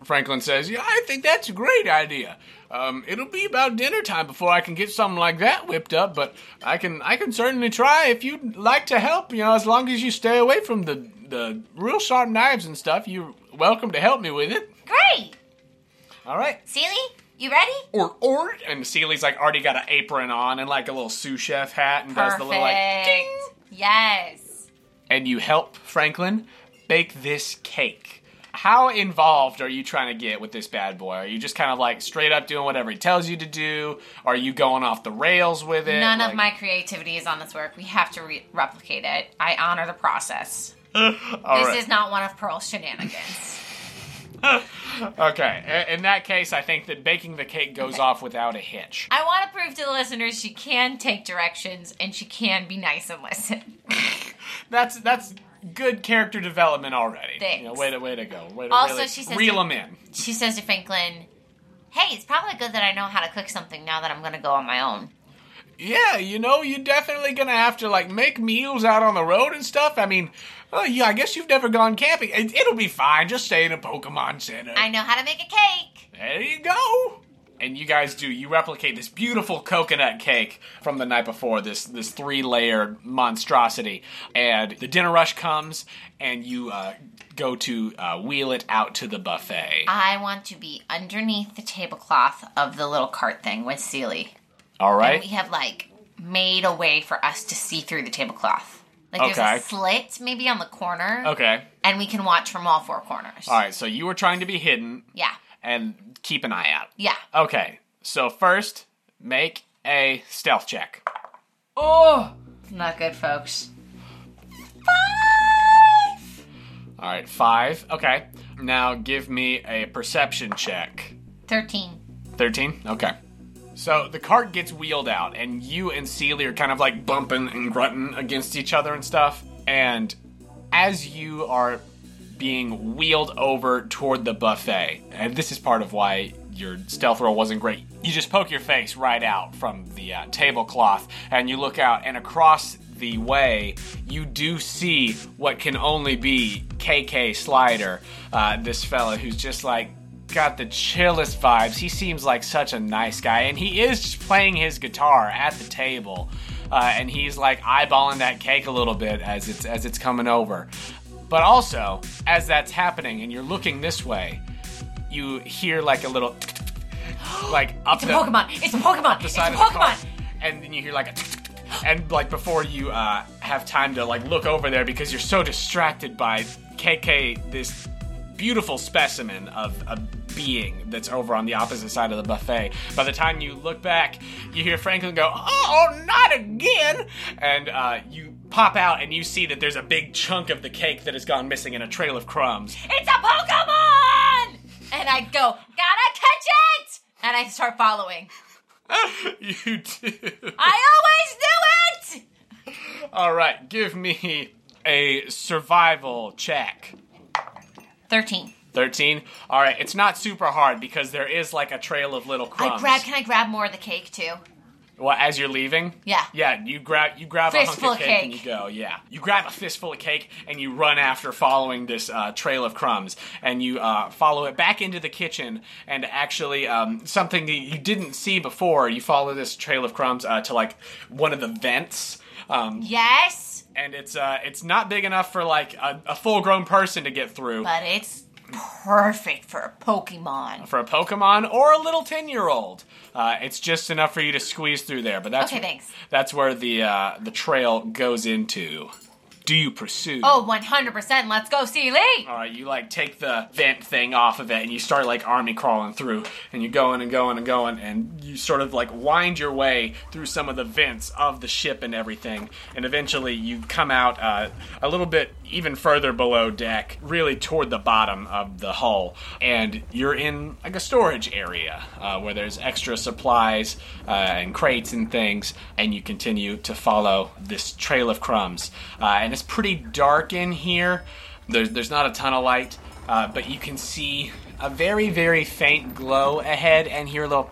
Franklin says, Yeah, I think that's a great idea. Um, it'll be about dinner time before I can get something like that whipped up, but I can I can certainly try if you'd like to help, you know, as long as you stay away from the the real sharp knives and stuff, you're welcome to help me with it. Great. All right. Sealy, you ready? Or or and Sealy's like already got an apron on and like a little sous chef hat and does the little like ding. Yes. And you help Franklin bake this cake. How involved are you trying to get with this bad boy? Are you just kind of like straight up doing whatever he tells you to do? Are you going off the rails with it? None Like- of my creativity is on this work. We have to re- replicate it. I honor the process. [laughs] This right. is not one of Pearl's shenanigans. [laughs] Okay, in that case, I think that baking the cake goes off without a hitch. I want to prove to the listeners she can take directions and she can be nice and listen. [laughs] That's that's good character development already. Thanks. You know, way to way to go. Way to Also, really she says reel that- them in. She says to Franklin, Hey, it's probably good that I know how to cook something now that I'm going to go on my own. Yeah, you know, you're definitely gonna have to like make meals out on the road and stuff. I mean, oh yeah, I guess you've never gone camping. It, it'll be fine. Just stay in a Pokemon Center. I know how to make a cake. There you go. And you guys do. You replicate this beautiful coconut cake from the night before. This this three layered monstrosity. And the dinner rush comes, and you uh, go to uh, wheel it out to the buffet. I want to be underneath the tablecloth of the little cart thing with Sealy. All right. And we have like made a way for us to see through the tablecloth. Like there's a slit maybe on the corner. Okay. And we can watch from all four corners. All right. So you were trying to be hidden Yeah. and keep an eye out. Yeah. Okay. So first, make a stealth check. Oh, not good, folks. Five. All right, five. Okay. Now give me a perception check. 13. 13? Okay. So the cart gets wheeled out, and you and Sealy are kind of like bumping and grunting against each other and stuff. And as you are being wheeled over toward the buffet, and this is part of why your stealth roll wasn't great, you just poke your face right out from the uh, tablecloth, and you look out, and across the way, you do see what can only be KK Slider, uh, this fella who's just like got the chillest vibes. He seems like such a nice guy, and he is just playing his guitar at the table, uh, and he's like eyeballing that cake a little bit as it's as it's coming over. But also, as that's happening, and you're looking this way, you hear like a little, [gasps] like up It's a the Pokemon. It's a Pokemon. It's a the car, Pokemon. and then you hear like a [gasps] and like before you uh, have time to like look over there because you're so distracted by KK, this beautiful specimen of a being that's over on the opposite side of the buffet. By the time you look back, you hear Franklin go, "Oh, not again!" And uh, you pop out and you see that there's a big chunk of the cake that has gone missing in a trail of crumbs. It's a Pokemon! And I go, gotta catch it! And I start following. [laughs] you do. I always knew it! All right, give me a survival check. 13. 13. All right, it's not super hard because there is like a trail of little crumbs. I grab, can I grab more of the cake too? Well, as you're leaving? Yeah. Yeah, you grab you grab a Fistful hunk of of cake, and you cake. go. Yeah, you grab a fistful of cake and you run after, following this uh, trail of crumbs, and you uh, follow it back into the kitchen. And actually, um, something that you didn't see before, you follow this trail of crumbs uh, to like one of the vents. Um, Yes, and it's uh, it's not big enough for like a, a full grown person to get through. but it's perfect for a Pokemon. for a Pokemon or a little ten year old. Uh, it's just enough for you to squeeze through there. But that's Okay, thanks. That's where the uh, the trail goes into. Do you pursue? Oh, 100%. Let's go, Sealy! All right, you like take the vent thing off of it, and you start like army crawling through, and you're going and going and going, and you sort of like wind your way through some of the vents of the ship and everything, and eventually you come out uh, a little bit even further below deck, really toward the bottom of the hull, and you're in like a storage area uh, where there's extra supplies uh, and crates and things, and you continue to follow this trail of crumbs, uh, and it's pretty dark in here. There's there's not a ton of light, uh, but you can see a very very faint glow ahead, and hear a little.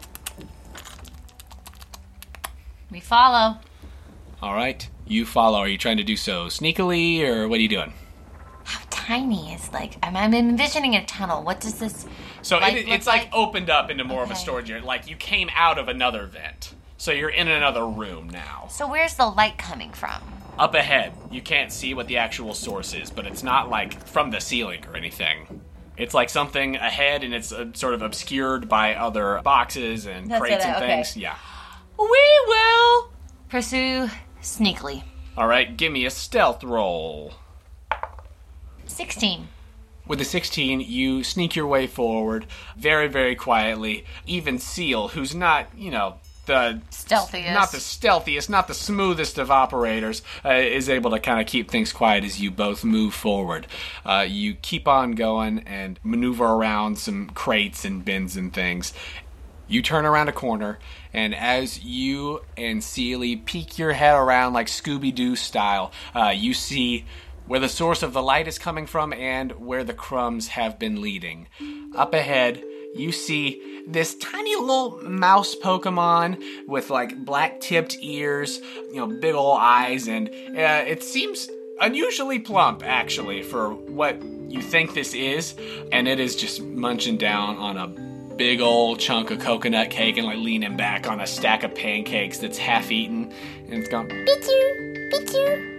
We follow. All right, you follow. Are you trying to do so sneakily, or what are you doing? How tiny is like, I'm, I'm envisioning a tunnel. What does this. So Light it, look it's like, like? opened up into more of a storage area. Like you came out of another vent, so you're in another room now. So, where's the light coming from? Up ahead, you can't see what the actual source is, but it's not like from the ceiling or anything. It's like something ahead, and it's uh, sort of obscured by other boxes and That's crates it, and okay. things. Yeah. We will pursue sneakily. All right, give me a stealth roll. 16. With a 16, you sneak your way forward very, very quietly. Even Seal, who's not, you know, the Stealthiest. not the stealthiest, not the smoothest of operators, uh, is able to kind of keep things quiet as you both move forward. Uh, you keep on going and maneuver around some crates and bins and things. You turn around a corner, and as you and Sealy peek your head around like Scooby Doo style, uh, you see where the source of the light is coming from and where the crumbs have been leading. Up ahead, you see this tiny little mouse Pokemon with like black tipped ears, you know, big ol' eyes, and uh, it seems unusually plump actually for what you think this is. And it is just munching down on a big old chunk of coconut cake and like leaning back on a stack of pancakes that's half eaten. And it's going, Pichu, pichu,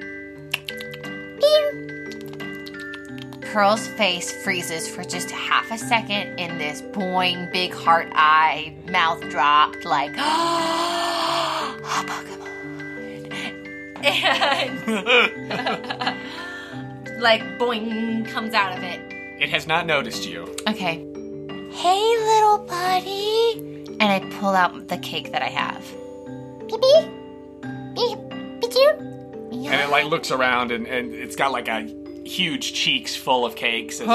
Pearl's face freezes for just half a second in this boing, big heart eye, mouth dropped, like, [gasps] a Pokemon. And, [laughs] like, boing comes out of it. it has not noticed you. Okay. Hey, little buddy. And I pull out the cake that I have. Beep, beep. Beep, beep, And it like looks around and, and it's got like a huge cheeks full of cakes. And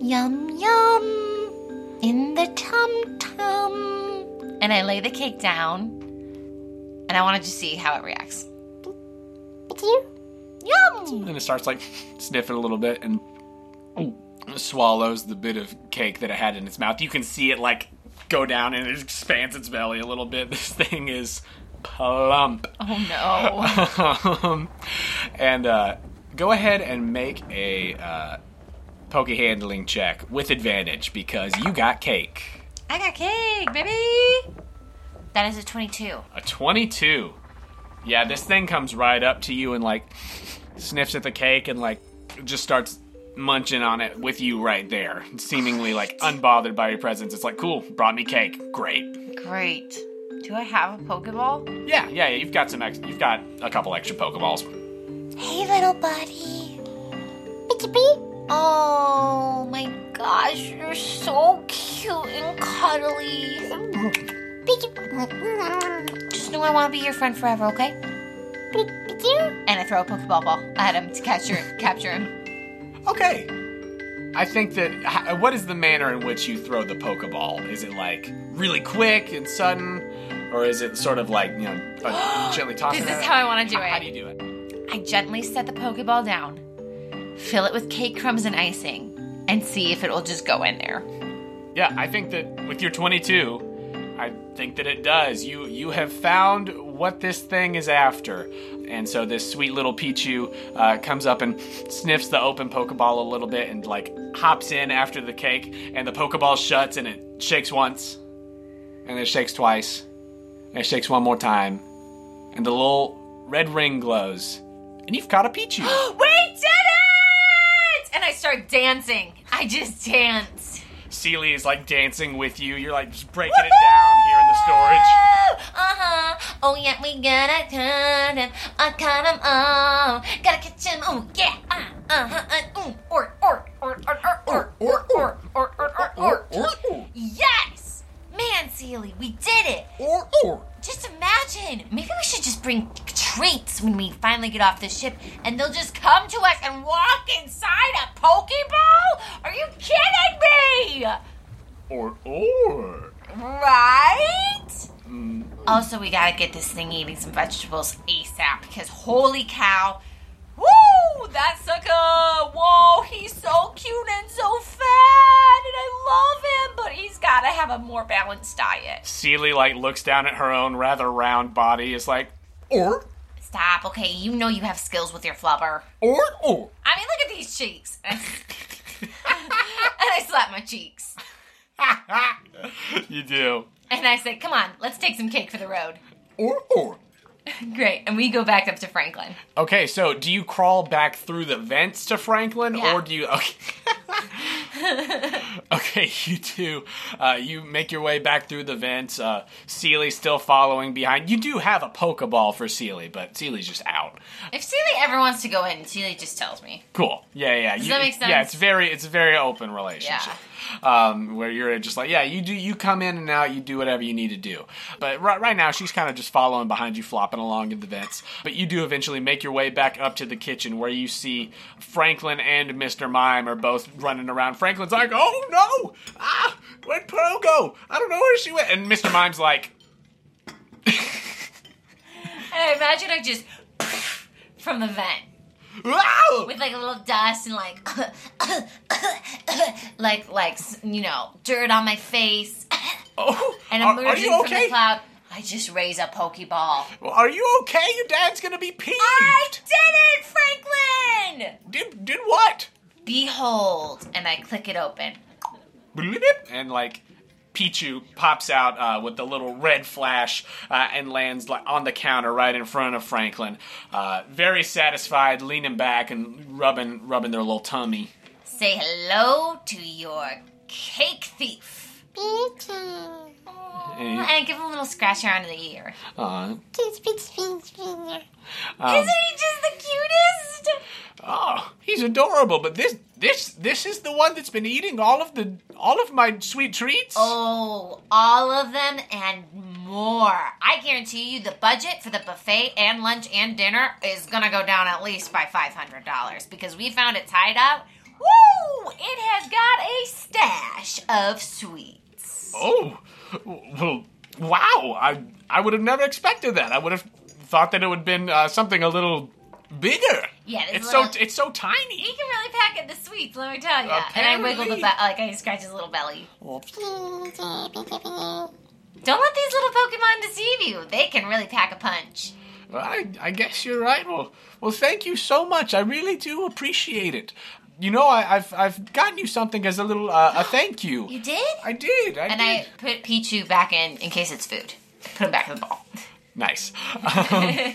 Yum yum in the tum tum. And I lay the cake down, and I wanted to see how it reacts. Yum! and it starts like sniffing a little bit and swallows the bit of cake that it had in its mouth. You can see it like go down and it expands its belly a little bit. This thing is plump. Oh no! [laughs] um, and uh, go ahead and make a uh, poke handling check with advantage because you got cake. I got cake, baby. That is a twenty-two. A 22. Yeah, this thing comes right up to you and like sniffs at the cake and like just starts munching on it with you right there, seemingly like unbothered by your presence. It's like, cool, brought me cake. Great. Great. Do I have a Pokeball? Yeah, yeah, yeah, you've got some ex- you've got a couple extra Pokeballs. Hey, little buddy. Oh my gosh, you're so cute and cuddly. Just know I want to be your friend forever, okay? And I throw a Pokeball ball at him to capture capture him. Okay. I think that. What is the manner in which you throw the Pokeball? Is it like really quick and sudden, or is it sort of like you know uh, gently tossing? This it? is how I want to do How, how do you do it? I gently set the Pokeball down, fill it with cake crumbs and icing, and see if it will just go in there. Yeah, I think that with your 22, I think that it does. You you have found what this thing is after, and so this sweet little Pichu uh, comes up and sniffs the open Pokeball a little bit and like hops in after the cake, and the Pokeball shuts and it shakes once, and then it shakes twice, and it shakes one more time, and the little red ring glows, and you've caught a Pichu. we did it! And I start dancing. I just dance. Sealy is like dancing with you. You're like just breaking it down here in the storage. Uh huh. Oh yeah, we gotta cut him. I cut him all. Gotta catch him. Oh yeah. Uh huh. Uh, uh, or or or or or or or or or or or or. Yes, man, Sealy, we did it. Or or. Just imagine. Maybe we should just bring treats when we finally get off the ship, and they'll just come to us and walk inside a Pokeball. Are you kidding me? Or or. Right? Mm. Also, we gotta get this thing eating some vegetables ASAP because holy cow. Woo! That sucker! Whoa, he's so more balanced diet. Sealy like looks down at her own rather round body. Is like or Stop, okay? You know you have skills with your flubber. or or. I mean, look at these cheeks. [laughs] and I slap my cheeks. [laughs] you do. And I say, come on, let's take some cake for the road. Or or. [laughs] Great. And we go back up to Franklin. Okay, so do you crawl back through the vents to Franklin, Yeah. or do you? Okay. Okay, [laughs] you two, uh, you make your way back through the vents. Uh, Sealy's still following behind. You do have a Pokeball for Sealy, but Sealy's just out. If Sealy ever wants to go in, Sealy just tells me. Cool. Yeah, yeah. Does You- that make sense? Yeah, it's very, it's a very open relationship. Um, where you're just like, yeah, you do, you come in and out, you do whatever you need to do. But right, right now, she's kind of just following behind you, flopping along in the vents. But you do eventually make your way back up to the kitchen, where you see Franklin and Mr. Mime are both running around. Franklin's like, oh no, ah, where'd Pearl go? I don't know where she went. And Mr. Mime's like, I imagine I just from the vent with like a little dust and like [coughs] like like you know dirt on my face oh, [coughs] and are, emerging are you from okay? the cloud. I just raise a pokeball. Are you okay? Your dad's gonna be peeved. I did it, Franklin! Did did what? Behold, and I click it open. And like Pichu pops out uh, with the little red flash uh, and lands on the counter right in front of Franklin. Uh, very satisfied, leaning back and rubbing rubbing their little tummy. Say hello to your cake thief. And, And I give him a little scratch around the ear. uh, Isn't he just the cutest? oh, he's adorable. But this this this is the one that's been eating all of the all of my sweet treats. Oh, all of them and more. I guarantee you the budget for the buffet and lunch and dinner is gonna go down at least by $500 because we found it tied up. Woo! It has got a stash of sweets. Oh, well, wow! I I would have never expected that. I would have thought that it would have been uh, something a little bigger. Yeah, it's little- so it's so tiny. He can really pack it the sweets, let me tell you. And I wiggle the be- like I scratch his little belly. Don't let these little Pokemon deceive you. They can really pack a punch. Well, I, I guess you're right. Well, well, thank you so much. I really do appreciate it. You know, I, I've I've gotten you something as a little uh, a [gasps] thank you. You did? I did. I and did. I put Pichu back in in case it's food. Put him back in the ball. Nice. Um, [laughs] [laughs]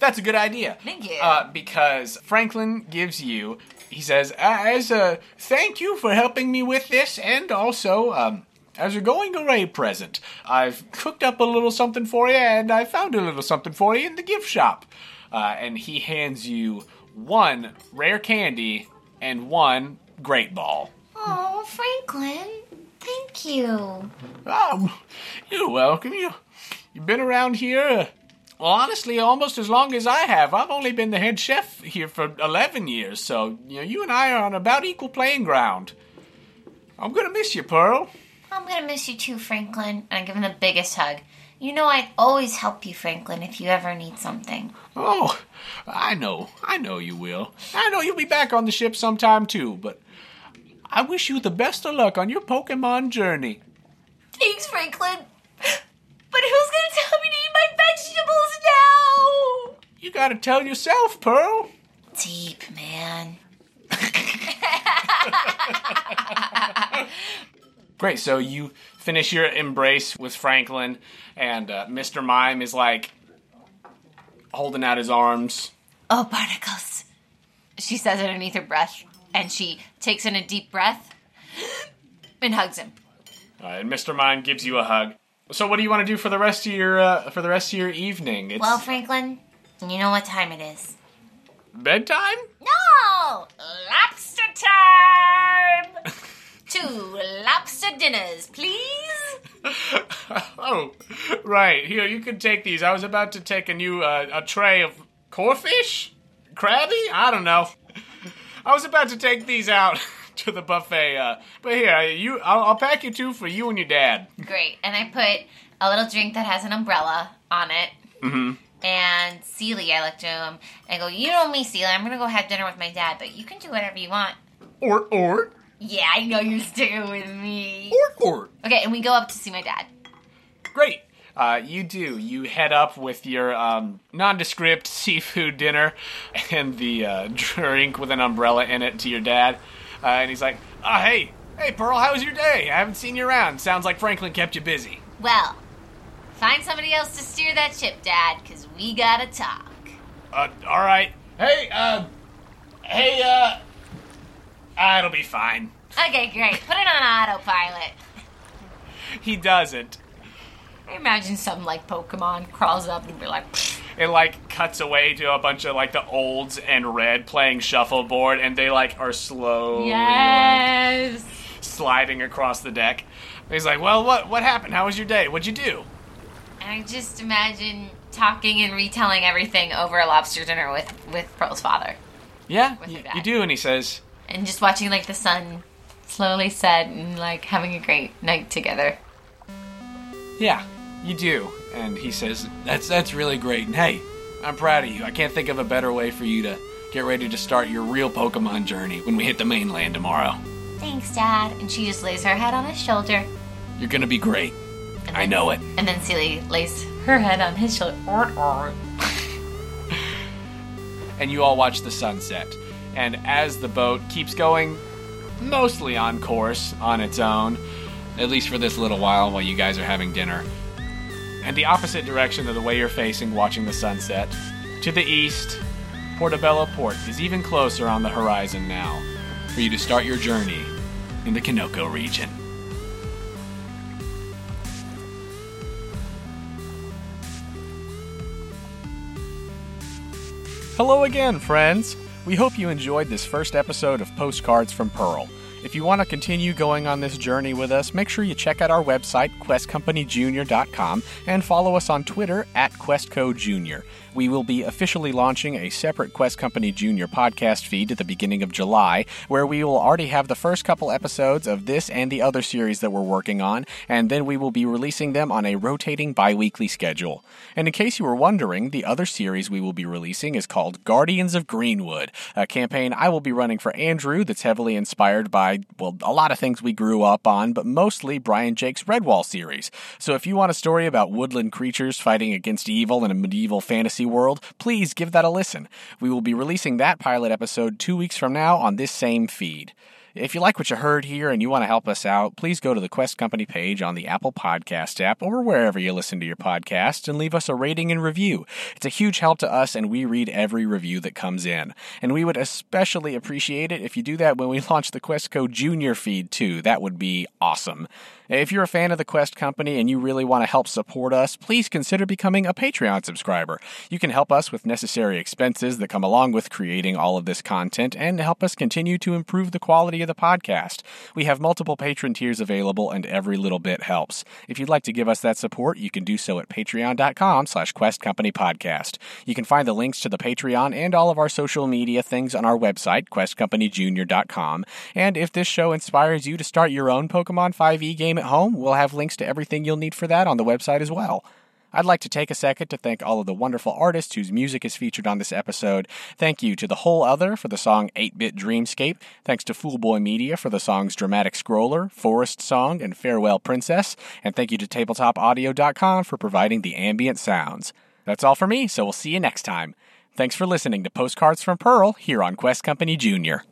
that's a good idea. Thank you. Uh, because Franklin gives you, he says, as a thank you for helping me with this, and also um, as a going away present, I've cooked up a little something for you, and I found a little something for you in the gift shop. Uh, and he hands you one rare candy and one great ball. Oh, Franklin. Thank you. Um, you're welcome. You, you've been around here, uh, honestly, almost as long as I have. I've only been the head chef here for 11 years, so, you know, you and I are on about equal playing ground. I'm gonna miss you, Pearl. I'm gonna miss you too, Franklin. And I give him the biggest hug. You know I'd always help you, Franklin, if you ever need something. Oh, I know. I know you will. I know you'll be back on the ship sometime, too, but I wish you the best of luck on your Pokemon journey. Thanks, Franklin. You gotta tell yourself, Pearl. Deep, man. Great. So you finish your embrace with Franklin, and uh, Mr. Mime is like holding out his arms. Oh, barnacles. She says it underneath her breath, and she takes in a deep breath and hugs him. Uh, and Mr. Mime gives you a hug. So, what do you want to do for the rest of your uh, for the rest of your evening? It's Well, Franklin, you know what time it is. bedtime. No! Lobster time! [laughs] Two lobster dinners, please? [laughs] oh, right. Here, you can take these. I was about to take a new uh, a tray of corfish, crabby. I don't know. [laughs] I was about to take these out to the buffet. Uh, but here, you, I'll, I'll pack you two for you and your dad. Great. And I put a little drink that has an umbrella on it. Mm-hmm. And Sealy, I look to him and go, You know me, Sealy. I'm to go have dinner with my dad, but you can do whatever you want. Or or Yeah, I know you're sticking with me. or or. Okay, and we go up to see my dad. Great. Uh, you do. You head up with your um, nondescript seafood dinner [laughs] and the uh, drink with an umbrella in it to your dad. Uh, and he's like, oh, hey, hey, Pearl, how was your day? I haven't seen you around. Sounds like Franklin kept you busy. Well, find somebody else to steer that ship, Dad, because we gotta talk. Uh, all right. Hey, uh, hey, uh, uh, it'll be fine. Okay, great. Put it on autopilot. He doesn't. I imagine something like Pokemon crawls up and be like, "Pfft." It like cuts away to a bunch of like the olds and red playing shuffleboard, and they like are slowly like, yes. sliding across the deck. He's like, "Well, what what happened? How was your day? What'd you do?" And I just imagine talking and retelling everything over a lobster dinner with with Pearl's father, Yeah, With y- you do. And he says, and just watching like the sun slowly set and like having a great night together. "Yeah, you do." And he says, "That's that's really great. And hey, I'm proud of you. I can't think of a better way for you to get ready to start your real Pokemon journey when we hit the mainland tomorrow. Thanks, Dad. And she just lays her head on his shoulder. You're gonna be great. And I know it." And then Sealy lays her head on his shoulder. and you all watch the sunset. And as the boat keeps going, mostly on course on its own, at least for this little while while you guys are having dinner, and the opposite direction of the way you're facing watching the sunset, to the east, Portobello Port is even closer on the horizon now for you to start your journey in the Kinoko region. Hello again, friends. We hope you enjoyed this first episode of Postcards from Pearl. If you want to continue going on this journey with us, make sure you check out our website, questcompanyjunior.com, and follow us on Twitter at QuestCoJunior. We will be officially launching a separate Quest Company Junior podcast feed at the beginning of July, where we will already have the first couple episodes of this and the other series that we're working on, and then we will be releasing them on a rotating bi weekly schedule. And in case you were wondering, the other series we will be releasing is called Guardians of Greenwood, a campaign I will be running for Andrew that's heavily inspired by, well, a lot of things we grew up on, but mostly Brian Jacques' Redwall series. So if you want a story about woodland creatures fighting against evil in a medieval fantasy world, please give that a listen. We will be releasing that pilot episode two weeks from now on this same feed. If you like what you heard here and you want to help us out, please go to the Quest Company page on the Apple Podcast app or wherever you listen to your podcast and leave us a rating and review. It's a huge help to us and we read every review that comes in. And we would especially appreciate it if you do that when we [laughs] launch the Questco Junior feed too. That would be awesome. If you're a fan of the Quest Company and you really want to help support us, please consider becoming a Patreon subscriber. You can help us with necessary expenses that come along with creating all of this content and help us continue to improve the quality of the podcast. We have multiple patron tiers available and every little bit helps. If you'd like to give us that support, you can do so at patreon.com slash quest company podcast. You can find the links to the Patreon and all of our social media things on our website, questcompanyjunior.com. And if this show inspires you to start your own Pokemon 5e game at home, we'll have links to everything you'll need for that on the website as well. I'd like to take a second to thank all of the wonderful artists whose music is featured on this episode. Thank you to The Whole Other for the song 8 Bit Dreamscape. Thanks to Foolboy Media for the songs Dramatic Scroller, Forest Song, and Farewell Princess. And thank you to TabletopAudio.com for providing the ambient sounds. That's all for me, so we'll see you next time. Thanks for listening to Postcards from Pearl here on Quest Company Junior.